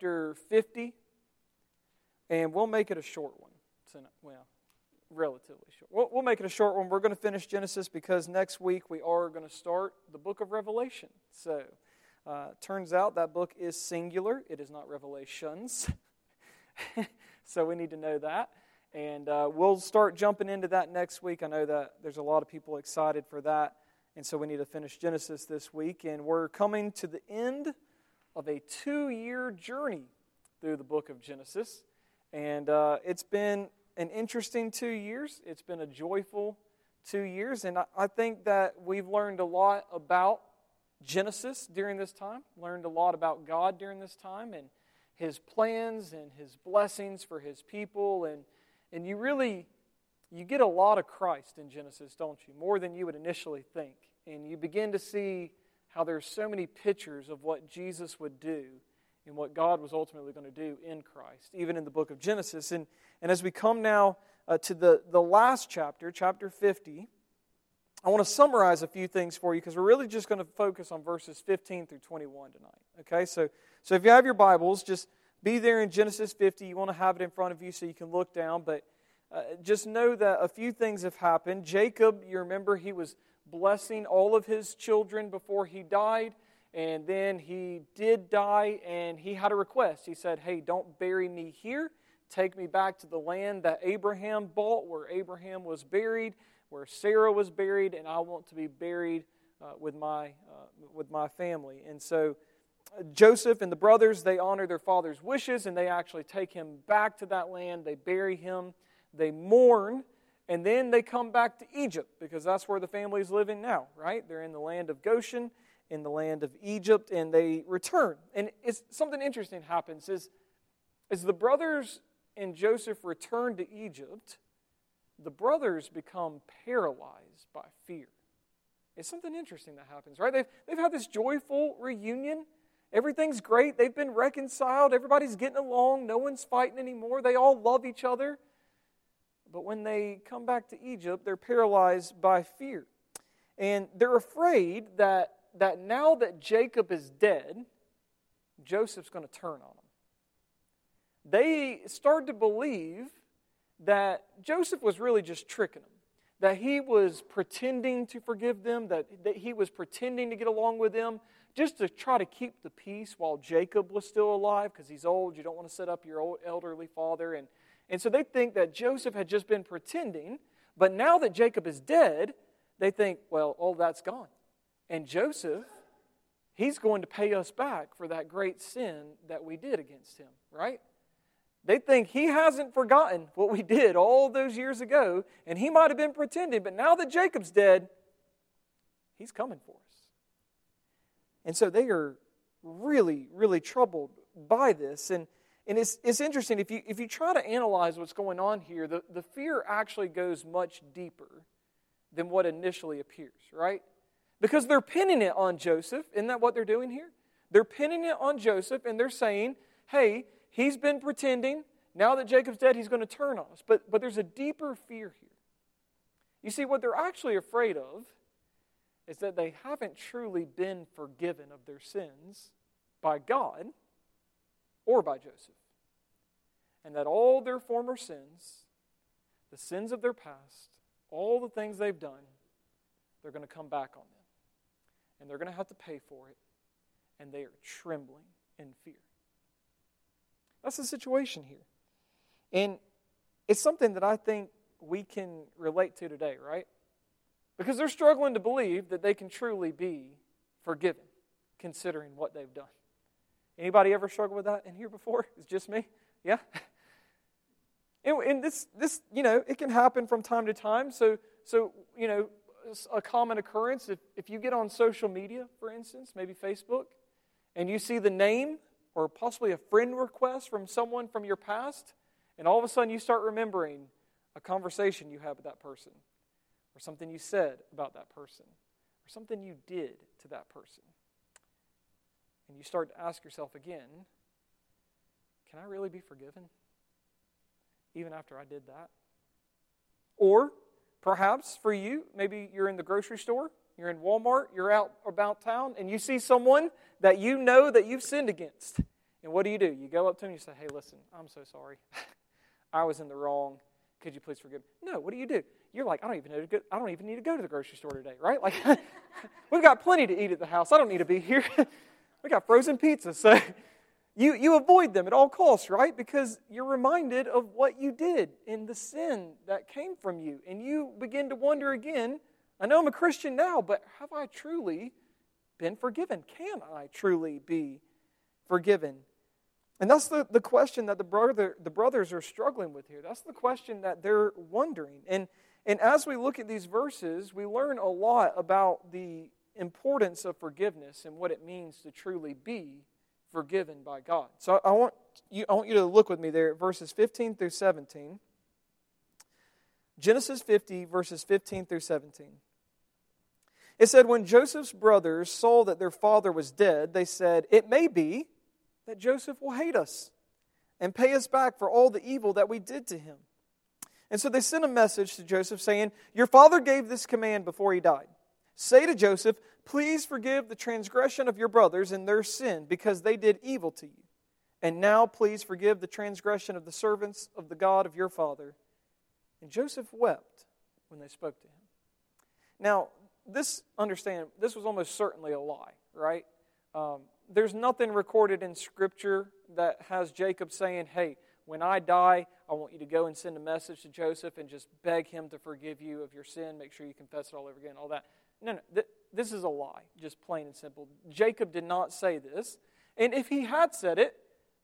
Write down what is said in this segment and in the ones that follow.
chapter 50, and we'll make it a short one. Well, relatively short. We'll, we'll make it a short one. We're going to finish Genesis because next week we are going to start the book of Revelation. So, uh, turns out that book is singular, it is not Revelations. so, we need to know that. And uh, we'll start jumping into that next week. I know that there's a lot of people excited for that. And so we need to finish Genesis this week. And we're coming to the end of a two year journey through the book of Genesis. And uh, it's been an interesting two years. It's been a joyful two years. And I, I think that we've learned a lot about Genesis during this time, learned a lot about God during this time, and his plans and his blessings for his people. And, and you really you get a lot of Christ in Genesis, don't you? More than you would initially think. And you begin to see how there's so many pictures of what Jesus would do and what God was ultimately going to do in Christ, even in the book of Genesis. And, and as we come now uh, to the, the last chapter, chapter 50, I want to summarize a few things for you because we're really just going to focus on verses 15 through 21 tonight. Okay, so, so if you have your Bibles, just be there in Genesis 50. You want to have it in front of you so you can look down, but uh, just know that a few things have happened. Jacob, you remember, he was blessing all of his children before he died, and then he did die, and he had a request. He said, Hey, don't bury me here. Take me back to the land that Abraham bought, where Abraham was buried, where Sarah was buried, and I want to be buried uh, with, my, uh, with my family. And so, uh, Joseph and the brothers, they honor their father's wishes and they actually take him back to that land. They bury him they mourn, and then they come back to Egypt because that's where the family is living now, right? They're in the land of Goshen, in the land of Egypt, and they return. And it's something interesting happens is as the brothers and Joseph return to Egypt, the brothers become paralyzed by fear. It's something interesting that happens, right? They've, they've had this joyful reunion. Everything's great. They've been reconciled. Everybody's getting along. No one's fighting anymore. They all love each other. But when they come back to Egypt, they're paralyzed by fear. And they're afraid that, that now that Jacob is dead, Joseph's going to turn on them. They start to believe that Joseph was really just tricking them, that he was pretending to forgive them, that, that he was pretending to get along with them just to try to keep the peace while Jacob was still alive because he's old. You don't want to set up your old elderly father and and so they think that Joseph had just been pretending, but now that Jacob is dead, they think, well, all that's gone. And Joseph, he's going to pay us back for that great sin that we did against him, right? They think he hasn't forgotten what we did all those years ago, and he might have been pretending, but now that Jacob's dead, he's coming for us. And so they are really, really troubled by this. And and it's, it's interesting, if you, if you try to analyze what's going on here, the, the fear actually goes much deeper than what initially appears, right? Because they're pinning it on Joseph. Isn't that what they're doing here? They're pinning it on Joseph and they're saying, hey, he's been pretending. Now that Jacob's dead, he's going to turn on us. But, but there's a deeper fear here. You see, what they're actually afraid of is that they haven't truly been forgiven of their sins by God or by Joseph. And that all their former sins, the sins of their past, all the things they've done, they're going to come back on them. And they're going to have to pay for it. And they are trembling in fear. That's the situation here. And it's something that I think we can relate to today, right? Because they're struggling to believe that they can truly be forgiven, considering what they've done. Anybody ever struggle with that in here before? It's just me? Yeah? And, and this, this, you know, it can happen from time to time. So, so you know, a common occurrence if, if you get on social media, for instance, maybe Facebook, and you see the name or possibly a friend request from someone from your past, and all of a sudden you start remembering a conversation you had with that person, or something you said about that person, or something you did to that person. And you start to ask yourself again can I really be forgiven? Even after I did that? Or perhaps for you, maybe you're in the grocery store, you're in Walmart, you're out about town, and you see someone that you know that you've sinned against. And what do you do? You go up to him and you say, Hey, listen, I'm so sorry. I was in the wrong. Could you please forgive me? No, what do you do? You're like, I don't even need to go, I don't even need to go to the grocery store today, right? Like we've got plenty to eat at the house. I don't need to be here. we got frozen pizza. So you, you avoid them at all costs, right? Because you're reminded of what you did in the sin that came from you. And you begin to wonder again, I know I'm a Christian now, but have I truly been forgiven? Can I truly be forgiven? And that's the, the question that the, brother, the brothers are struggling with here. That's the question that they're wondering. And, and as we look at these verses, we learn a lot about the importance of forgiveness and what it means to truly be forgiven by God. So I want you, I want you to look with me there at verses 15 through 17. Genesis 50, verses 15 through 17. It said, When Joseph's brothers saw that their father was dead, they said, It may be that Joseph will hate us and pay us back for all the evil that we did to him. And so they sent a message to Joseph saying, Your father gave this command before he died. Say to Joseph, Please forgive the transgression of your brothers and their sin, because they did evil to you. And now please forgive the transgression of the servants of the God of your father. And Joseph wept when they spoke to him. Now, this, understand, this was almost certainly a lie, right? Um, there's nothing recorded in Scripture that has Jacob saying, hey, when I die, I want you to go and send a message to Joseph and just beg him to forgive you of your sin, make sure you confess it all over again, all that. No, no, th- this is a lie, just plain and simple. Jacob did not say this. And if he had said it,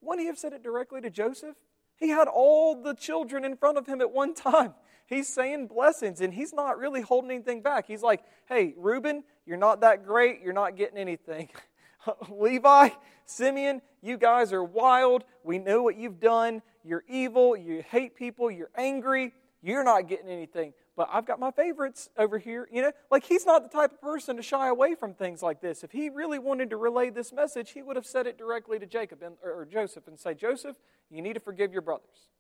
wouldn't he have said it directly to Joseph? He had all the children in front of him at one time. He's saying blessings and he's not really holding anything back. He's like, hey, Reuben, you're not that great. You're not getting anything. Levi, Simeon, you guys are wild. We know what you've done. You're evil. You hate people. You're angry. You're not getting anything. But I've got my favorites over here. You know, like he's not the type of person to shy away from things like this. If he really wanted to relay this message, he would have said it directly to Jacob and, or Joseph and say, Joseph, you need to forgive your brothers.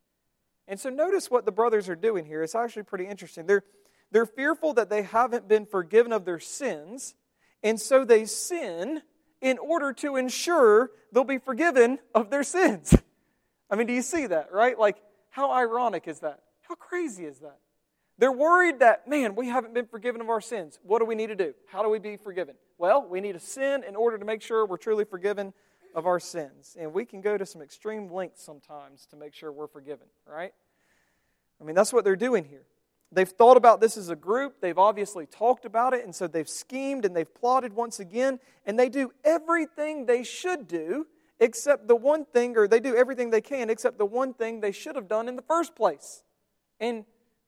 And so notice what the brothers are doing here. It's actually pretty interesting. They're, they're fearful that they haven't been forgiven of their sins, and so they sin in order to ensure they'll be forgiven of their sins. I mean, do you see that, right? Like, how ironic is that? How crazy is that? They're worried that, man, we haven't been forgiven of our sins. What do we need to do? How do we be forgiven? Well, we need to sin in order to make sure we're truly forgiven of our sins. And we can go to some extreme lengths sometimes to make sure we're forgiven, right? I mean, that's what they're doing here. They've thought about this as a group. They've obviously talked about it. And so they've schemed and they've plotted once again. And they do everything they should do except the one thing, or they do everything they can except the one thing they should have done in the first place. And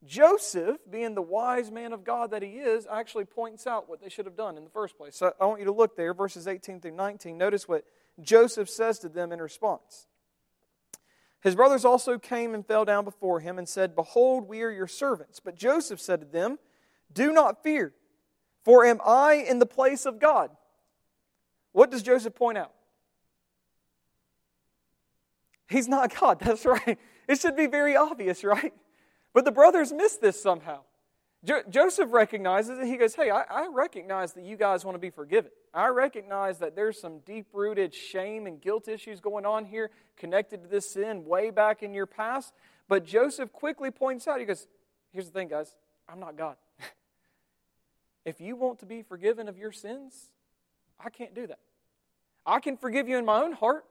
Joseph, being the wise man of God that he is, actually points out what they should have done in the first place. So I want you to look there, verses 18 through 19. Notice what Joseph says to them in response. His brothers also came and fell down before him and said, Behold, we are your servants. But Joseph said to them, Do not fear, for am I in the place of God? What does Joseph point out? He's not God, that's right. It should be very obvious, right? But the brothers missed this somehow. Jo- Joseph recognizes it. He goes, Hey, I, I recognize that you guys want to be forgiven. I recognize that there's some deep rooted shame and guilt issues going on here connected to this sin way back in your past. But Joseph quickly points out, he goes, Here's the thing, guys, I'm not God. if you want to be forgiven of your sins, I can't do that. I can forgive you in my own heart,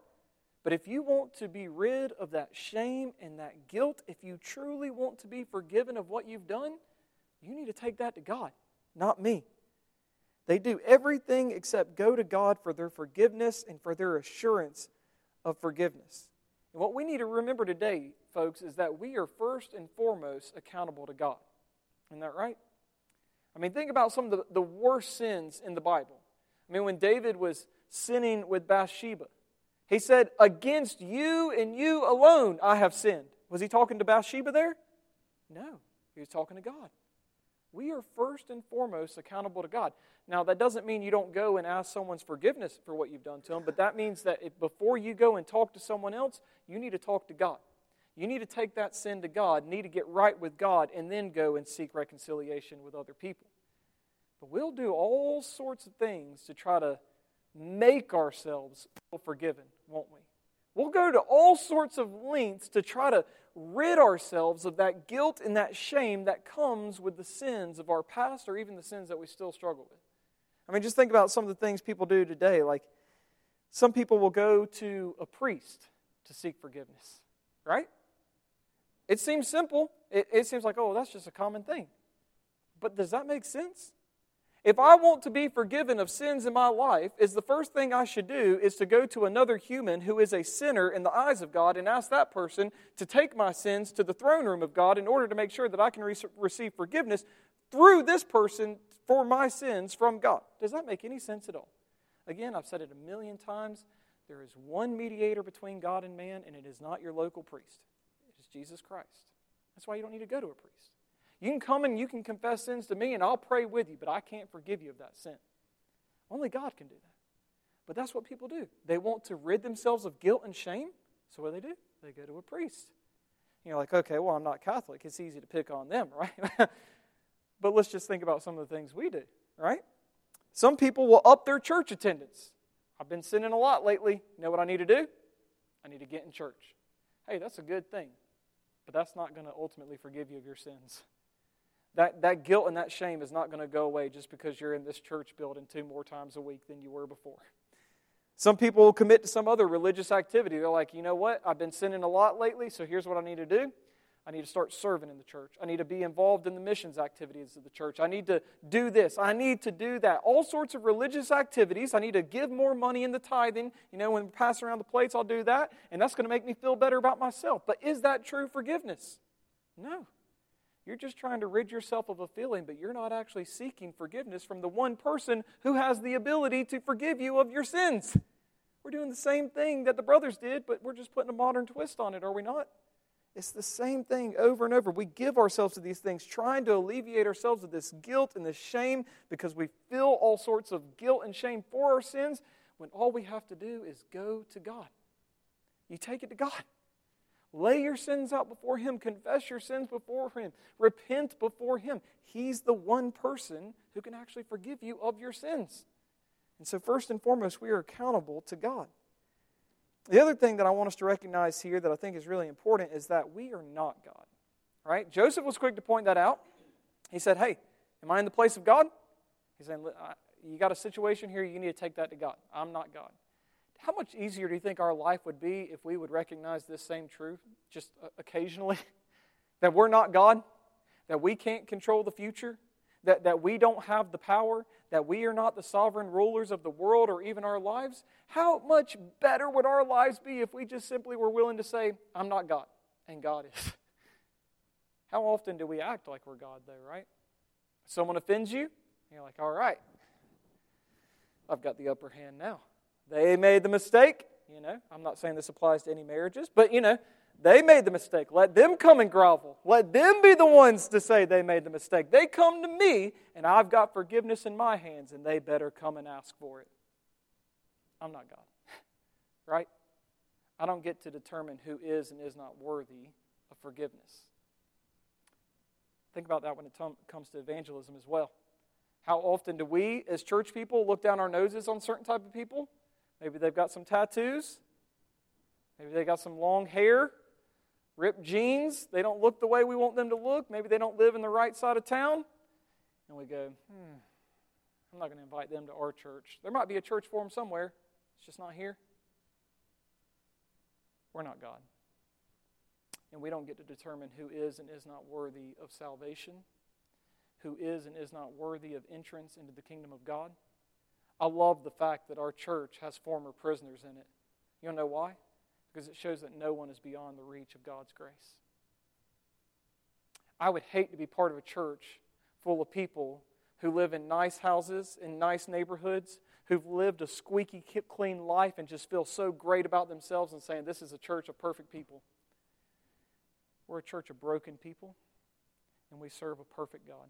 but if you want to be rid of that shame and that guilt, if you truly want to be forgiven of what you've done, you need to take that to God, not me. They do everything except go to God for their forgiveness and for their assurance of forgiveness. And what we need to remember today, folks, is that we are first and foremost accountable to God. Isn't that right? I mean, think about some of the, the worst sins in the Bible. I mean, when David was sinning with Bathsheba, he said, Against you and you alone I have sinned. Was he talking to Bathsheba there? No, he was talking to God. We are first and foremost accountable to God. Now, that doesn't mean you don't go and ask someone's forgiveness for what you've done to them, but that means that if, before you go and talk to someone else, you need to talk to God. You need to take that sin to God, need to get right with God, and then go and seek reconciliation with other people. But we'll do all sorts of things to try to make ourselves feel forgiven, won't we? We'll go to all sorts of lengths to try to rid ourselves of that guilt and that shame that comes with the sins of our past or even the sins that we still struggle with. I mean, just think about some of the things people do today. Like, some people will go to a priest to seek forgiveness, right? It seems simple. It, it seems like, oh, that's just a common thing. But does that make sense? If I want to be forgiven of sins in my life, is the first thing I should do is to go to another human who is a sinner in the eyes of God and ask that person to take my sins to the throne room of God in order to make sure that I can re- receive forgiveness through this person for my sins from God. Does that make any sense at all? Again, I've said it a million times. There is one mediator between God and man, and it is not your local priest. It is Jesus Christ. That's why you don't need to go to a priest. You can come and you can confess sins to me, and I'll pray with you, but I can't forgive you of that sin. Only God can do that. But that's what people do. They want to rid themselves of guilt and shame. So what do they do? They go to a priest. You're like, okay, well, I'm not Catholic. It's easy to pick on them, right? but let's just think about some of the things we do, right? Some people will up their church attendance. I've been sinning a lot lately. You know what I need to do? I need to get in church. Hey, that's a good thing. But that's not going to ultimately forgive you of your sins. That, that guilt and that shame is not going to go away just because you're in this church building two more times a week than you were before. Some people will commit to some other religious activity. They're like, you know what? I've been sinning a lot lately, so here's what I need to do. I need to start serving in the church. I need to be involved in the missions activities of the church. I need to do this. I need to do that. All sorts of religious activities. I need to give more money in the tithing. You know, when we pass around the plates, I'll do that, and that's going to make me feel better about myself. But is that true forgiveness? No. You're just trying to rid yourself of a feeling, but you're not actually seeking forgiveness from the one person who has the ability to forgive you of your sins. We're doing the same thing that the brothers did, but we're just putting a modern twist on it, are we not? It's the same thing over and over. We give ourselves to these things, trying to alleviate ourselves of this guilt and this shame because we feel all sorts of guilt and shame for our sins when all we have to do is go to God. You take it to God. Lay your sins out before Him. Confess your sins before Him. Repent before Him. He's the one person who can actually forgive you of your sins. And so, first and foremost, we are accountable to God. The other thing that I want us to recognize here that I think is really important is that we are not God. Right? Joseph was quick to point that out. He said, Hey, am I in the place of God? He said, You got a situation here, you need to take that to God. I'm not God. How much easier do you think our life would be if we would recognize this same truth just uh, occasionally? that we're not God, that we can't control the future, that, that we don't have the power, that we are not the sovereign rulers of the world or even our lives? How much better would our lives be if we just simply were willing to say, I'm not God, and God is? How often do we act like we're God, though, right? Someone offends you, you're like, all right, I've got the upper hand now. They made the mistake. You know, I'm not saying this applies to any marriages, but you know, they made the mistake. Let them come and grovel. Let them be the ones to say they made the mistake. They come to me, and I've got forgiveness in my hands, and they better come and ask for it. I'm not God, right? I don't get to determine who is and is not worthy of forgiveness. Think about that when it comes to evangelism as well. How often do we, as church people, look down our noses on certain type of people? Maybe they've got some tattoos. Maybe they got some long hair, ripped jeans. They don't look the way we want them to look. Maybe they don't live in the right side of town. And we go, hmm, I'm not going to invite them to our church. There might be a church for them somewhere, it's just not here. We're not God. And we don't get to determine who is and is not worthy of salvation, who is and is not worthy of entrance into the kingdom of God. I love the fact that our church has former prisoners in it. You know why? Because it shows that no one is beyond the reach of God's grace. I would hate to be part of a church full of people who live in nice houses, in nice neighborhoods, who've lived a squeaky clean life and just feel so great about themselves and saying, This is a church of perfect people. We're a church of broken people, and we serve a perfect God.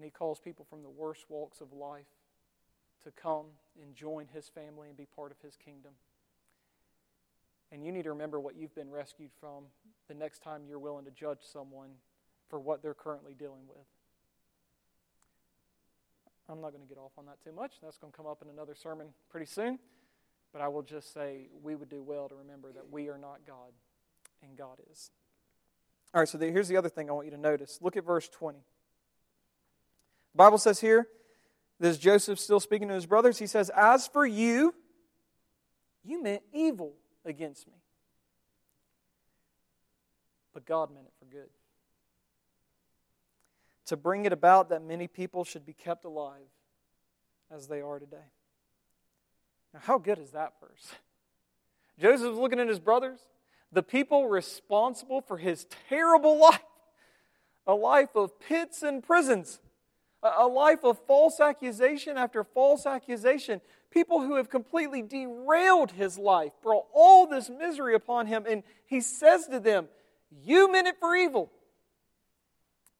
And He calls people from the worst walks of life to come and join His family and be part of His kingdom. And you need to remember what you've been rescued from the next time you're willing to judge someone for what they're currently dealing with. I'm not going to get off on that too much. That's going to come up in another sermon pretty soon. But I will just say we would do well to remember that we are not God and God is. All right, so here's the other thing I want you to notice. Look at verse 20. The Bible says here, this Joseph still speaking to his brothers. He says, As for you, you meant evil against me. But God meant it for good. To bring it about that many people should be kept alive as they are today. Now, how good is that verse? Joseph's looking at his brothers, the people responsible for his terrible life, a life of pits and prisons, a life of false accusation after false accusation. People who have completely derailed his life, brought all this misery upon him, and he says to them, You meant it for evil.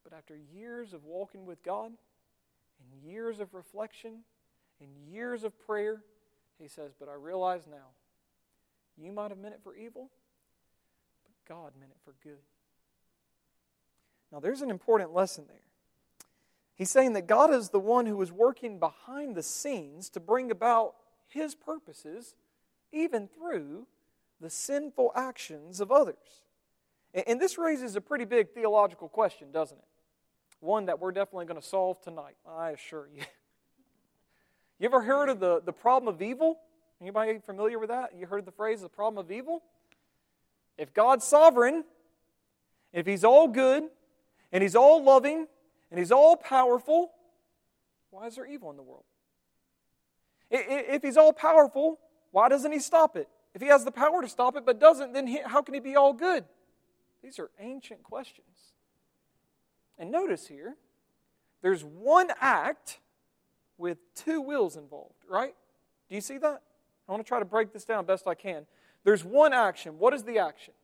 But after years of walking with God, and years of reflection, and years of prayer, he says, But I realize now, you might have meant it for evil, but God meant it for good. Now, there's an important lesson there. He's saying that God is the one who is working behind the scenes to bring about his purposes, even through the sinful actions of others. And this raises a pretty big theological question, doesn't it? One that we're definitely going to solve tonight, I assure you. You ever heard of the, the problem of evil? Anybody familiar with that? You heard the phrase the problem of evil? If God's sovereign, if He's all good, and He's all loving, and He's all powerful, why is there evil in the world? If He's all powerful, why doesn't He stop it? If He has the power to stop it but doesn't, then how can He be all good? These are ancient questions. And notice here, there's one act with two wills involved, right? Do you see that? I want to try to break this down best I can. There's one action. What is the action?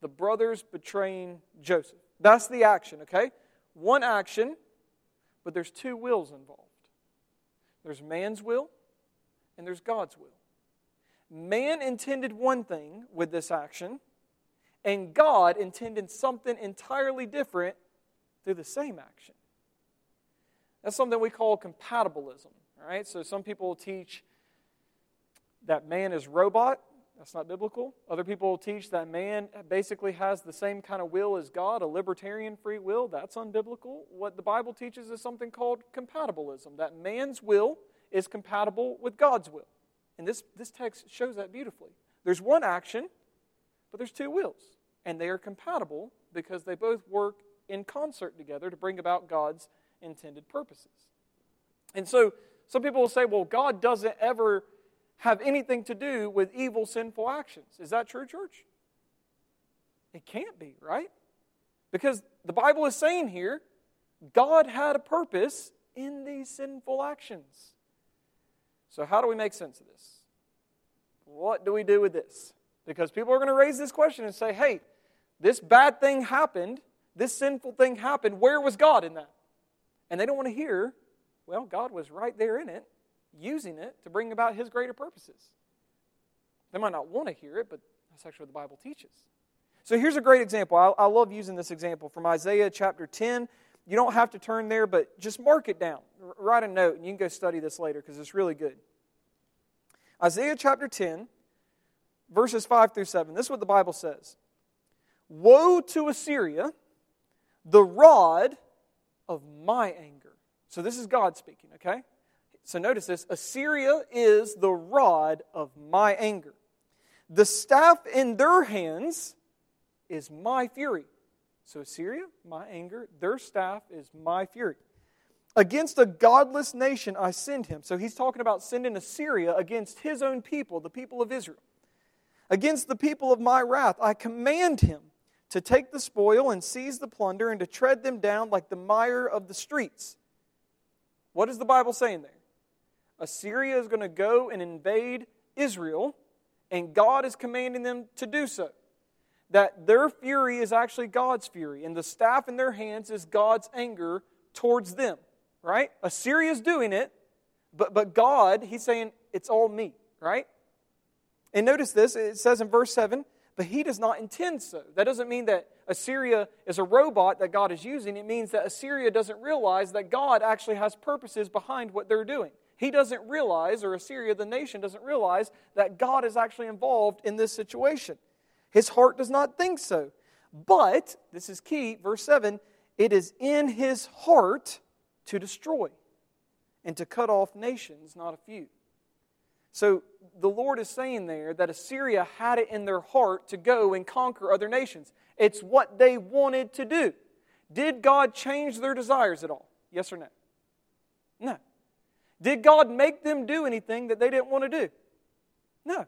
The brothers betraying Joseph. That's the action, okay? One action, but there's two wills involved. There's man's will and there's God's will. Man intended one thing with this action, and God intended something entirely different through the same action. That's something we call compatibilism. Right? So some people teach that man is robot. That's not biblical. Other people teach that man basically has the same kind of will as God, a libertarian free will. That's unbiblical. What the Bible teaches is something called compatibilism, that man's will is compatible with God's will. And this, this text shows that beautifully. There's one action, but there's two wills. And they are compatible because they both work in concert together to bring about God's intended purposes. And so some people will say, well, God doesn't ever have anything to do with evil, sinful actions. Is that true, church? It can't be, right? Because the Bible is saying here, God had a purpose in these sinful actions. So, how do we make sense of this? What do we do with this? Because people are going to raise this question and say, hey, this bad thing happened, this sinful thing happened. Where was God in that? And they don't want to hear, well, God was right there in it, using it to bring about his greater purposes. They might not want to hear it, but that's actually what the Bible teaches. So here's a great example. I, I love using this example from Isaiah chapter 10. You don't have to turn there, but just mark it down. R- write a note, and you can go study this later because it's really good. Isaiah chapter 10, verses 5 through 7. This is what the Bible says Woe to Assyria, the rod of my anger. So this is God speaking, okay? So notice this Assyria is the rod of my anger. The staff in their hands is my fury. So Assyria, my anger, their staff is my fury. Against a godless nation I send him. So he's talking about sending Assyria against his own people, the people of Israel. Against the people of my wrath I command him to take the spoil and seize the plunder and to tread them down like the mire of the streets. What is the Bible saying there? Assyria is going to go and invade Israel, and God is commanding them to do so. That their fury is actually God's fury, and the staff in their hands is God's anger towards them. Right? Assyria is doing it, but, but God, He's saying, it's all me, right? And notice this it says in verse 7 but he does not intend so. That doesn't mean that Assyria is a robot that God is using. It means that Assyria doesn't realize that God actually has purposes behind what they're doing. He doesn't realize, or Assyria, the nation, doesn't realize that God is actually involved in this situation. His heart does not think so. But, this is key, verse 7 it is in his heart to destroy and to cut off nations, not a few. So the Lord is saying there that Assyria had it in their heart to go and conquer other nations. It's what they wanted to do. Did God change their desires at all? Yes or no? No. Did God make them do anything that they didn't want to do? No.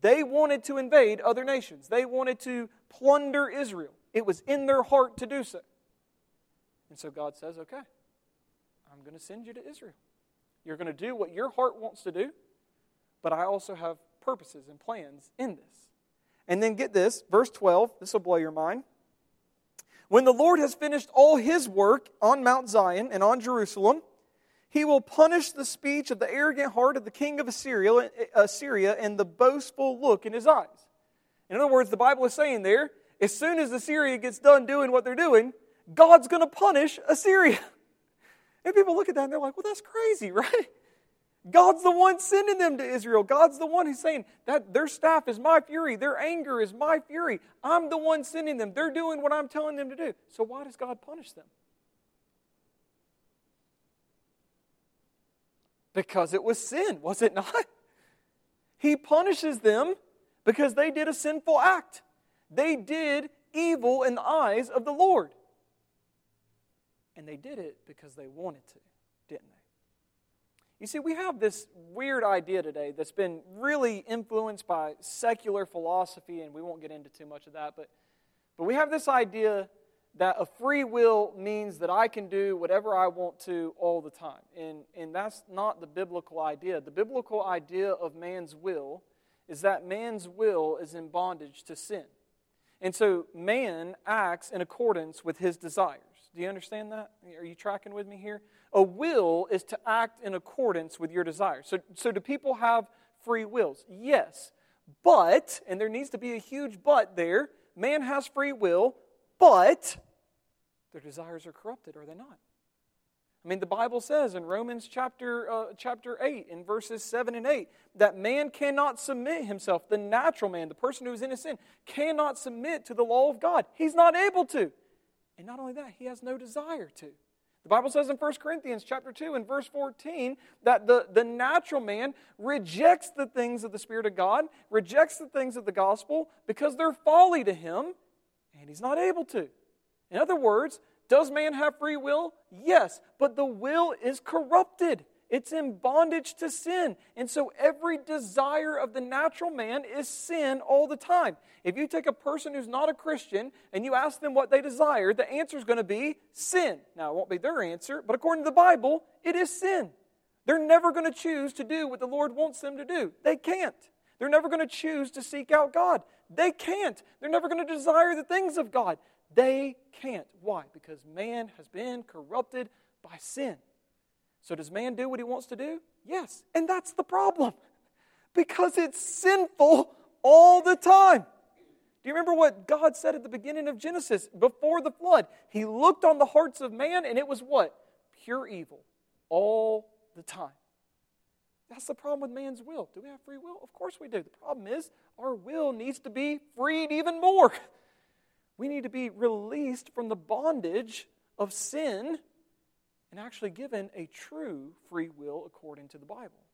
They wanted to invade other nations, they wanted to plunder Israel. It was in their heart to do so. And so God says, okay, I'm going to send you to Israel. You're going to do what your heart wants to do, but I also have purposes and plans in this. And then get this, verse 12, this will blow your mind. When the Lord has finished all his work on Mount Zion and on Jerusalem, he will punish the speech of the arrogant heart of the king of Assyria, Assyria and the boastful look in his eyes. In other words, the Bible is saying there, as soon as Assyria gets done doing what they're doing, God's going to punish Assyria. And people look at that and they're like, well, that's crazy, right? God's the one sending them to Israel. God's the one who's saying that their staff is my fury, their anger is my fury. I'm the one sending them. They're doing what I'm telling them to do. So why does God punish them? Because it was sin, was it not? He punishes them because they did a sinful act. They did evil in the eyes of the Lord. And they did it because they wanted to, didn't they? You see, we have this weird idea today that's been really influenced by secular philosophy, and we won't get into too much of that, but, but we have this idea that a free will means that I can do whatever I want to all the time. And, and that's not the biblical idea. The biblical idea of man's will is that man's will is in bondage to sin. And so man acts in accordance with his desires. Do you understand that? Are you tracking with me here? A will is to act in accordance with your desires. So, so do people have free wills? Yes. But, and there needs to be a huge but there, man has free will, but their desires are corrupted, are they not? I mean, the Bible says in Romans chapter, uh, chapter 8, in verses 7 and 8, that man cannot submit himself, the natural man, the person who is in sin, cannot submit to the law of God. He's not able to. And not only that, he has no desire to. The Bible says in 1 Corinthians chapter 2 and verse 14 that the, the natural man rejects the things of the Spirit of God, rejects the things of the gospel because they're folly to him, and he's not able to. In other words, does man have free will? Yes, but the will is corrupted. It's in bondage to sin. And so every desire of the natural man is sin all the time. If you take a person who's not a Christian and you ask them what they desire, the answer is going to be sin. Now, it won't be their answer, but according to the Bible, it is sin. They're never going to choose to do what the Lord wants them to do. They can't. They're never going to choose to seek out God. They can't. They're never going to desire the things of God. They can't. Why? Because man has been corrupted by sin. So, does man do what he wants to do? Yes. And that's the problem because it's sinful all the time. Do you remember what God said at the beginning of Genesis before the flood? He looked on the hearts of man and it was what? Pure evil all the time. That's the problem with man's will. Do we have free will? Of course we do. The problem is our will needs to be freed even more. We need to be released from the bondage of sin and actually given a true free will according to the Bible.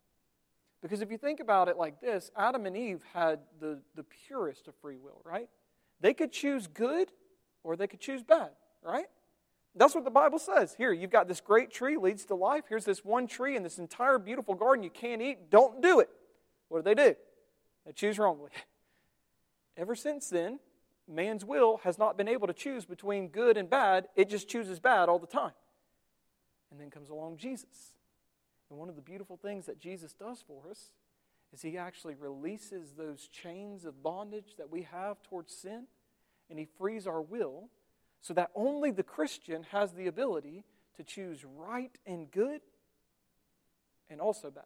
Because if you think about it like this, Adam and Eve had the, the purest of free will, right? They could choose good or they could choose bad, right? That's what the Bible says. Here, you've got this great tree, leads to life. Here's this one tree in this entire beautiful garden you can't eat. Don't do it. What do they do? They choose wrongly. Ever since then, man's will has not been able to choose between good and bad. It just chooses bad all the time. And then comes along Jesus. And one of the beautiful things that Jesus does for us is he actually releases those chains of bondage that we have towards sin, and he frees our will so that only the Christian has the ability to choose right and good and also bad.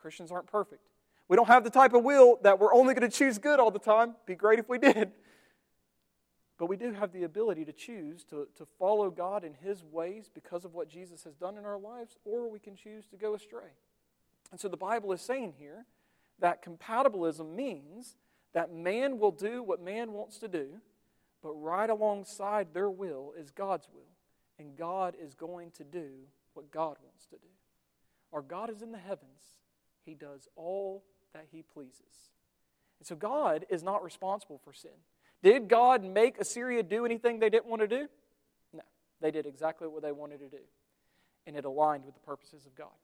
Christians aren't perfect. We don't have the type of will that we're only going to choose good all the time. Be great if we did. But we do have the ability to choose to, to follow God in His ways because of what Jesus has done in our lives, or we can choose to go astray. And so the Bible is saying here that compatibilism means that man will do what man wants to do, but right alongside their will is God's will. And God is going to do what God wants to do. Our God is in the heavens, He does all that He pleases. And so God is not responsible for sin. Did God make Assyria do anything they didn't want to do? No. They did exactly what they wanted to do. And it aligned with the purposes of God.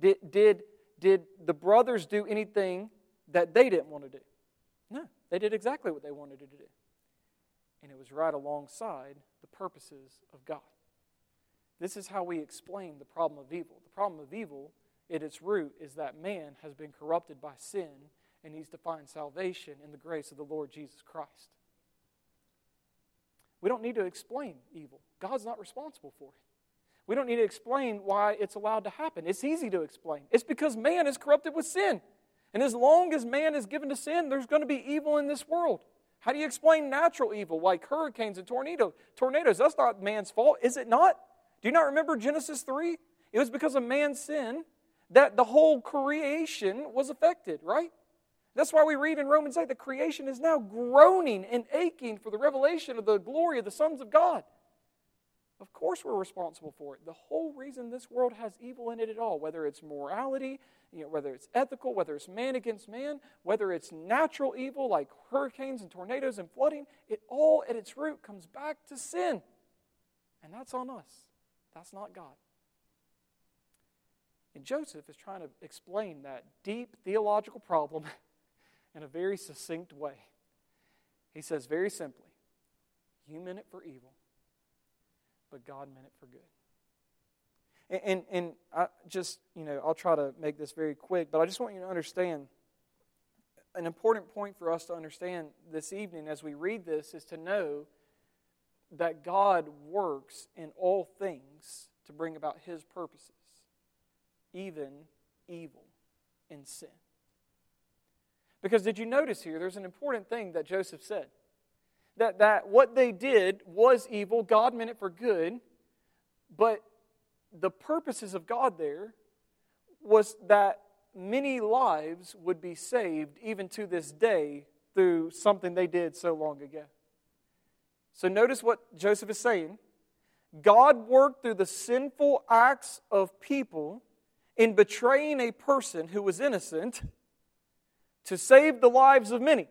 Did, did, did the brothers do anything that they didn't want to do? No. They did exactly what they wanted to do. And it was right alongside the purposes of God. This is how we explain the problem of evil. The problem of evil, at its root, is that man has been corrupted by sin and needs to find salvation in the grace of the Lord Jesus Christ. We don't need to explain evil, God's not responsible for it. We don't need to explain why it's allowed to happen. It's easy to explain. It's because man is corrupted with sin. And as long as man is given to sin, there's going to be evil in this world. How do you explain natural evil like hurricanes and tornado, tornadoes? That's not man's fault, is it not? Do you not remember Genesis 3? It was because of man's sin that the whole creation was affected, right? That's why we read in Romans 8 that creation is now groaning and aching for the revelation of the glory of the sons of God. Of course, we're responsible for it. The whole reason this world has evil in it at all, whether it's morality, you know, whether it's ethical, whether it's man against man, whether it's natural evil like hurricanes and tornadoes and flooding, it all at its root comes back to sin. And that's on us. That's not God. And Joseph is trying to explain that deep theological problem in a very succinct way. He says very simply, You meant it for evil, but God meant it for good. And, and, and, I just, you know, I'll try to make this very quick, but I just want you to understand an important point for us to understand this evening as we read this is to know that God works in all things to bring about His purposes, even evil and sin. Because did you notice here, there's an important thing that Joseph said. That, that what they did was evil, God meant it for good, but the purposes of God there was that many lives would be saved even to this day through something they did so long ago. So notice what Joseph is saying. God worked through the sinful acts of people in betraying a person who was innocent to save the lives of many.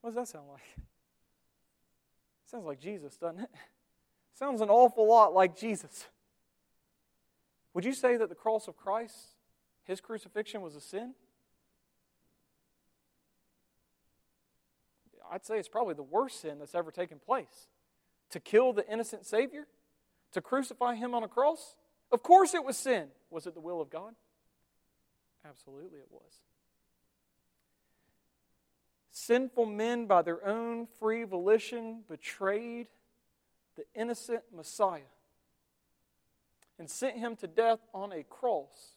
What does that sound like? Sounds like Jesus, doesn't it? Sounds an awful lot like Jesus. Would you say that the cross of Christ, his crucifixion, was a sin? I'd say it's probably the worst sin that's ever taken place. To kill the innocent Savior? To crucify him on a cross? Of course it was sin. Was it the will of God? Absolutely it was. Sinful men, by their own free volition, betrayed the innocent Messiah and sent him to death on a cross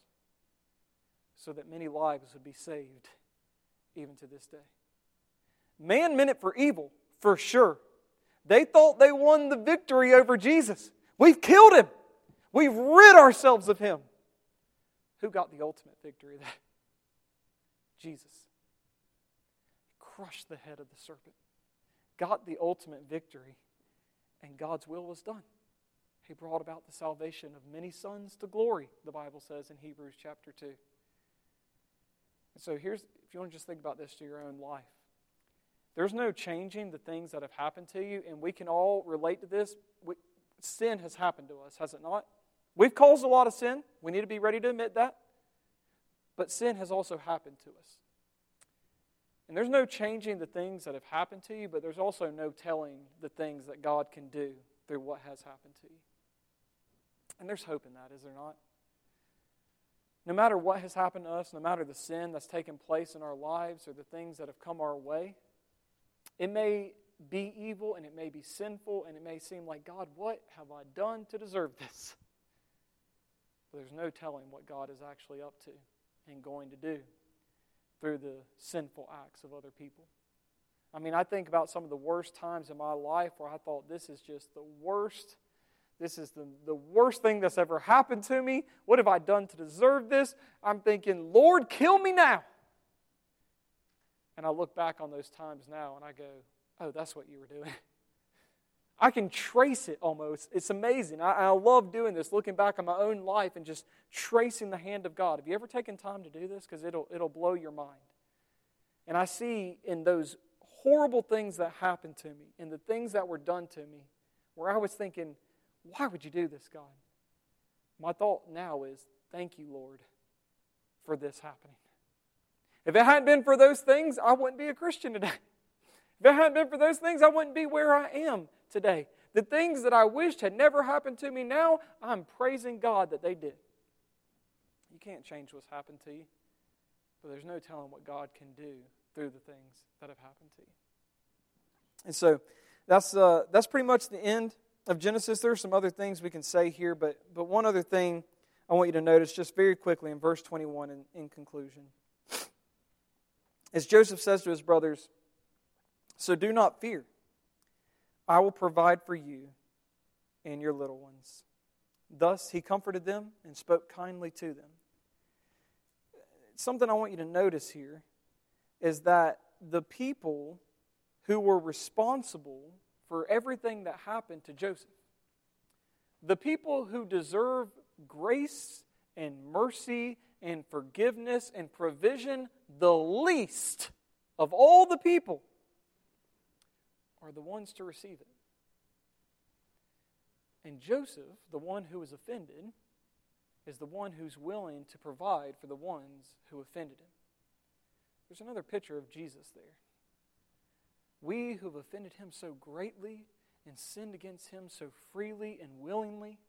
so that many lives would be saved even to this day. Man meant it for evil, for sure. They thought they won the victory over Jesus. We've killed him. We've rid ourselves of him. Who got the ultimate victory there? Jesus crushed the head of the serpent, got the ultimate victory, and God's will was done. He brought about the salvation of many sons to glory, the Bible says in Hebrews chapter 2. And so here's, if you want to just think about this to your own life, there's no changing the things that have happened to you, and we can all relate to this. We, sin has happened to us, has it not? We've caused a lot of sin. We need to be ready to admit that. But sin has also happened to us. And there's no changing the things that have happened to you, but there's also no telling the things that God can do through what has happened to you. And there's hope in that, is there not? No matter what has happened to us, no matter the sin that's taken place in our lives or the things that have come our way, it may be evil and it may be sinful and it may seem like, God, what have I done to deserve this? But there's no telling what God is actually up to and going to do through the sinful acts of other people. I mean, I think about some of the worst times in my life where I thought this is just the worst. This is the, the worst thing that's ever happened to me. What have I done to deserve this? I'm thinking, Lord, kill me now. And I look back on those times now and I go, oh, that's what you were doing. I can trace it almost. It's amazing. I, I, love doing this, looking back on my own life and just tracing the hand of God. Have you ever taken time to do this? Because it'll, it'll blow your mind. And I see in those horrible things that happened to me and the things that were done to me where I was thinking, why would you do this, God? My thought now is, thank you, Lord, for this happening. If it hadn't been for those things, I wouldn't be a Christian today. If it hadn't been for those things, I wouldn't be where I am today. The things that I wished had never happened to me now, I'm praising God that they did. You can't change what's happened to you, but there's no telling what God can do through the things that have happened to you. And so that's, uh, that's pretty much the end of Genesis. There are some other things we can say here, but, but one other thing I want you to notice just very quickly in verse 21 in, in conclusion. As Joseph says to his brothers, So do not fear. I will provide for you and your little ones. Thus he comforted them and spoke kindly to them. Something I want you to notice here is that the people who were responsible for everything that happened to Joseph. The people who deserve grace and mercy and forgiveness and provision the least of all the people are the ones to receive it. And Joseph, the one who was offended, is the one who's willing to provide for the ones who offended him. There's another picture of Jesus there. We who have offended him so greatly and sinned against him so freely and willingly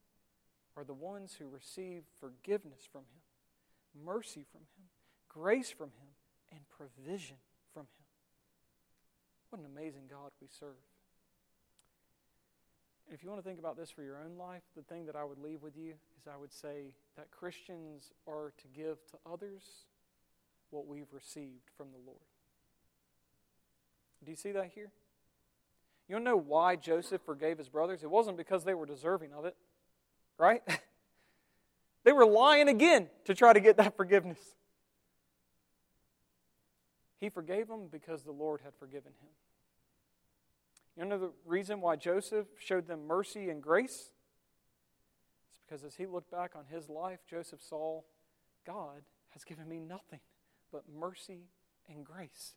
are the ones who receive forgiveness from him, mercy from him, grace from him, and provision. What an amazing God we serve. And if you want to think about this for your own life, the thing that I would leave with you is I would say that Christians are to give to others what we've received from the Lord. Do you see that here? You don't know why Joseph forgave his brothers? It wasn't because they were deserving of it, right? they were lying again to try to get that forgiveness. He forgave them because the Lord had forgiven him. You know the reason why Joseph showed them mercy and grace? It's because as he looked back on his life, Joseph saw God has given me nothing but mercy and grace.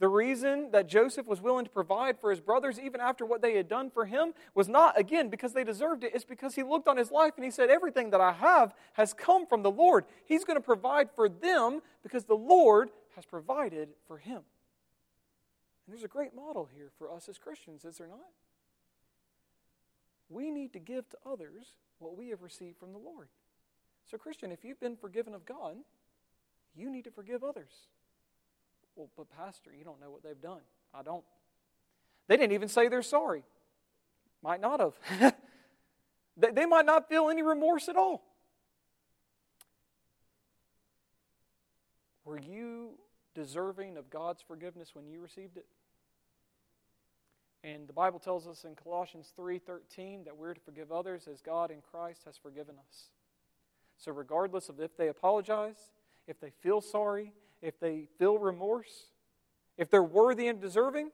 The reason that Joseph was willing to provide for his brothers, even after what they had done for him, was not, again, because they deserved it. It's because he looked on his life and he said, Everything that I have has come from the Lord. He's going to provide for them because the Lord has provided for him. And there's a great model here for us as Christians, is there not? We need to give to others what we have received from the Lord. So, Christian, if you've been forgiven of God, you need to forgive others. Well, but Pastor, you don't know what they've done. I don't. They didn't even say they're sorry. Might not have. they might not feel any remorse at all. Were you deserving of God's forgiveness when you received it? And the Bible tells us in Colossians 3:13 that we're to forgive others as God in Christ has forgiven us. So regardless of if they apologize, if they feel sorry, if they feel remorse, if they're worthy and deserving,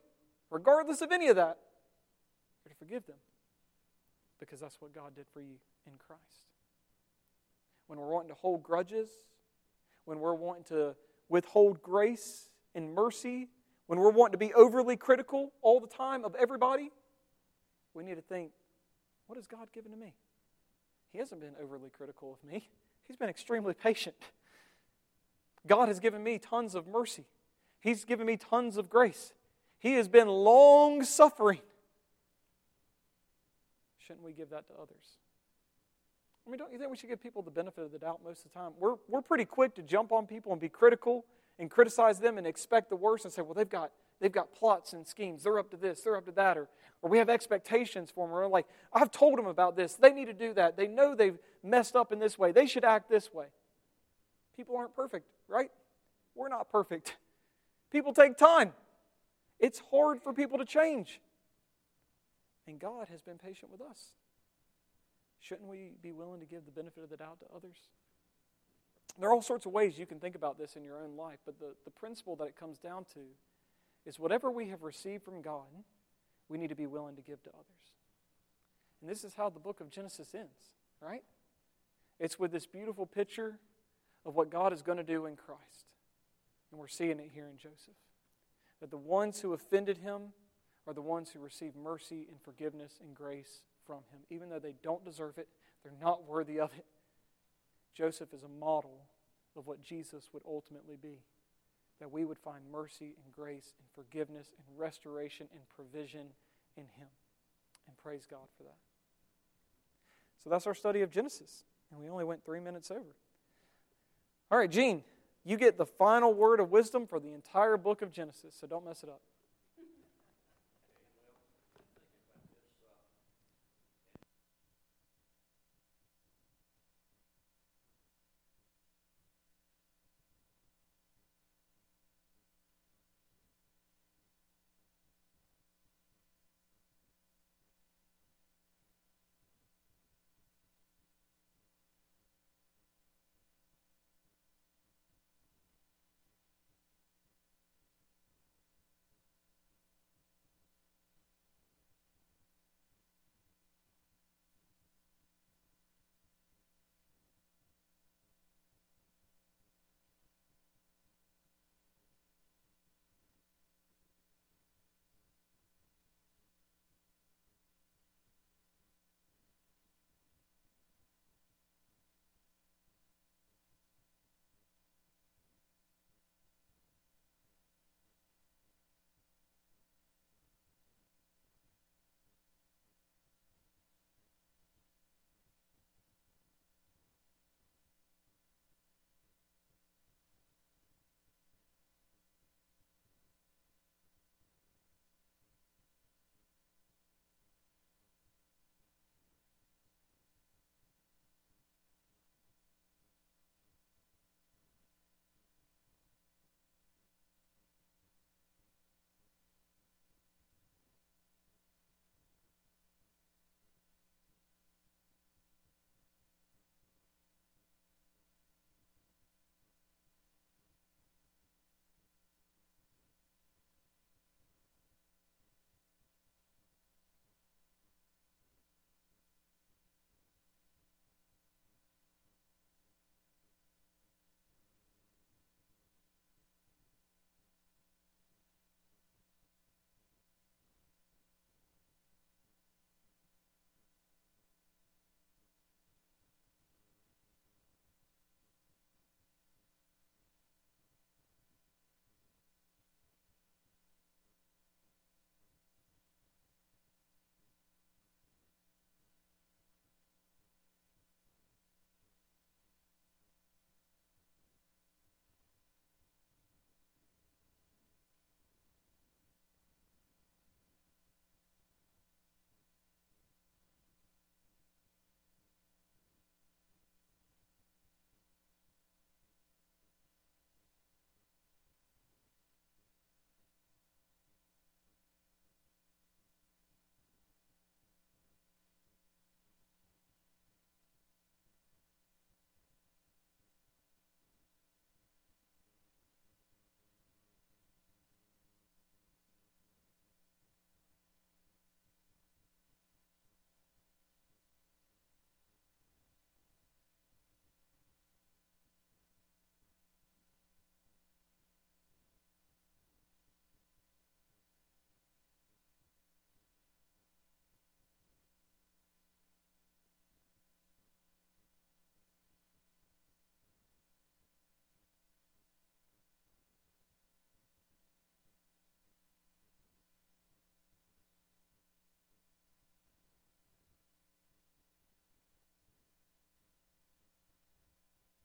regardless of any of that, you're to forgive them because that's what God did for you in Christ. When we're wanting to hold grudges, when we're wanting to withhold grace and mercy, when we're wanting to be overly critical all the time of everybody, we need to think, what has God given to me? He hasn't been overly critical of me. He's been extremely patient. God has given me tons of mercy. He's given me tons of grace. He has been long suffering. Shouldn't we give that to others? I mean, don't you think we should give people the benefit of the doubt most of the time? We're, we're pretty quick to jump on people and be critical and criticize them and expect the worst and say, well, they've got, they've got plots and schemes. They're up to this, they're up to that. Or, or we have expectations for them. Or like, I've told them about this. They need to do that. They know they've messed up in this way. They should act this way. People aren't perfect, right? We're not perfect. People take time. It's hard for people to change. And God has been patient with us. Shouldn't we be willing to give the benefit of the doubt to others? There are all sorts of ways you can think about this in your own life, but the, the principle that it comes down to is whatever we have received from God, we need to be willing to give to others. And this is how the book of Genesis ends, right? It's with this beautiful picture of what God is going to do in Christ. And we're seeing it here in Joseph. That the ones who offended him are the ones who receive mercy and forgiveness and grace from him. Even though they don't deserve it, they're not worthy of it. Joseph is a model of what Jesus would ultimately be. That we would find mercy and grace and forgiveness and restoration and provision in him. And praise God for that. So that's our study of Genesis. And we only went three minutes over. All right, Gene, you get the final word of wisdom for the entire book of Genesis, so don't mess it up.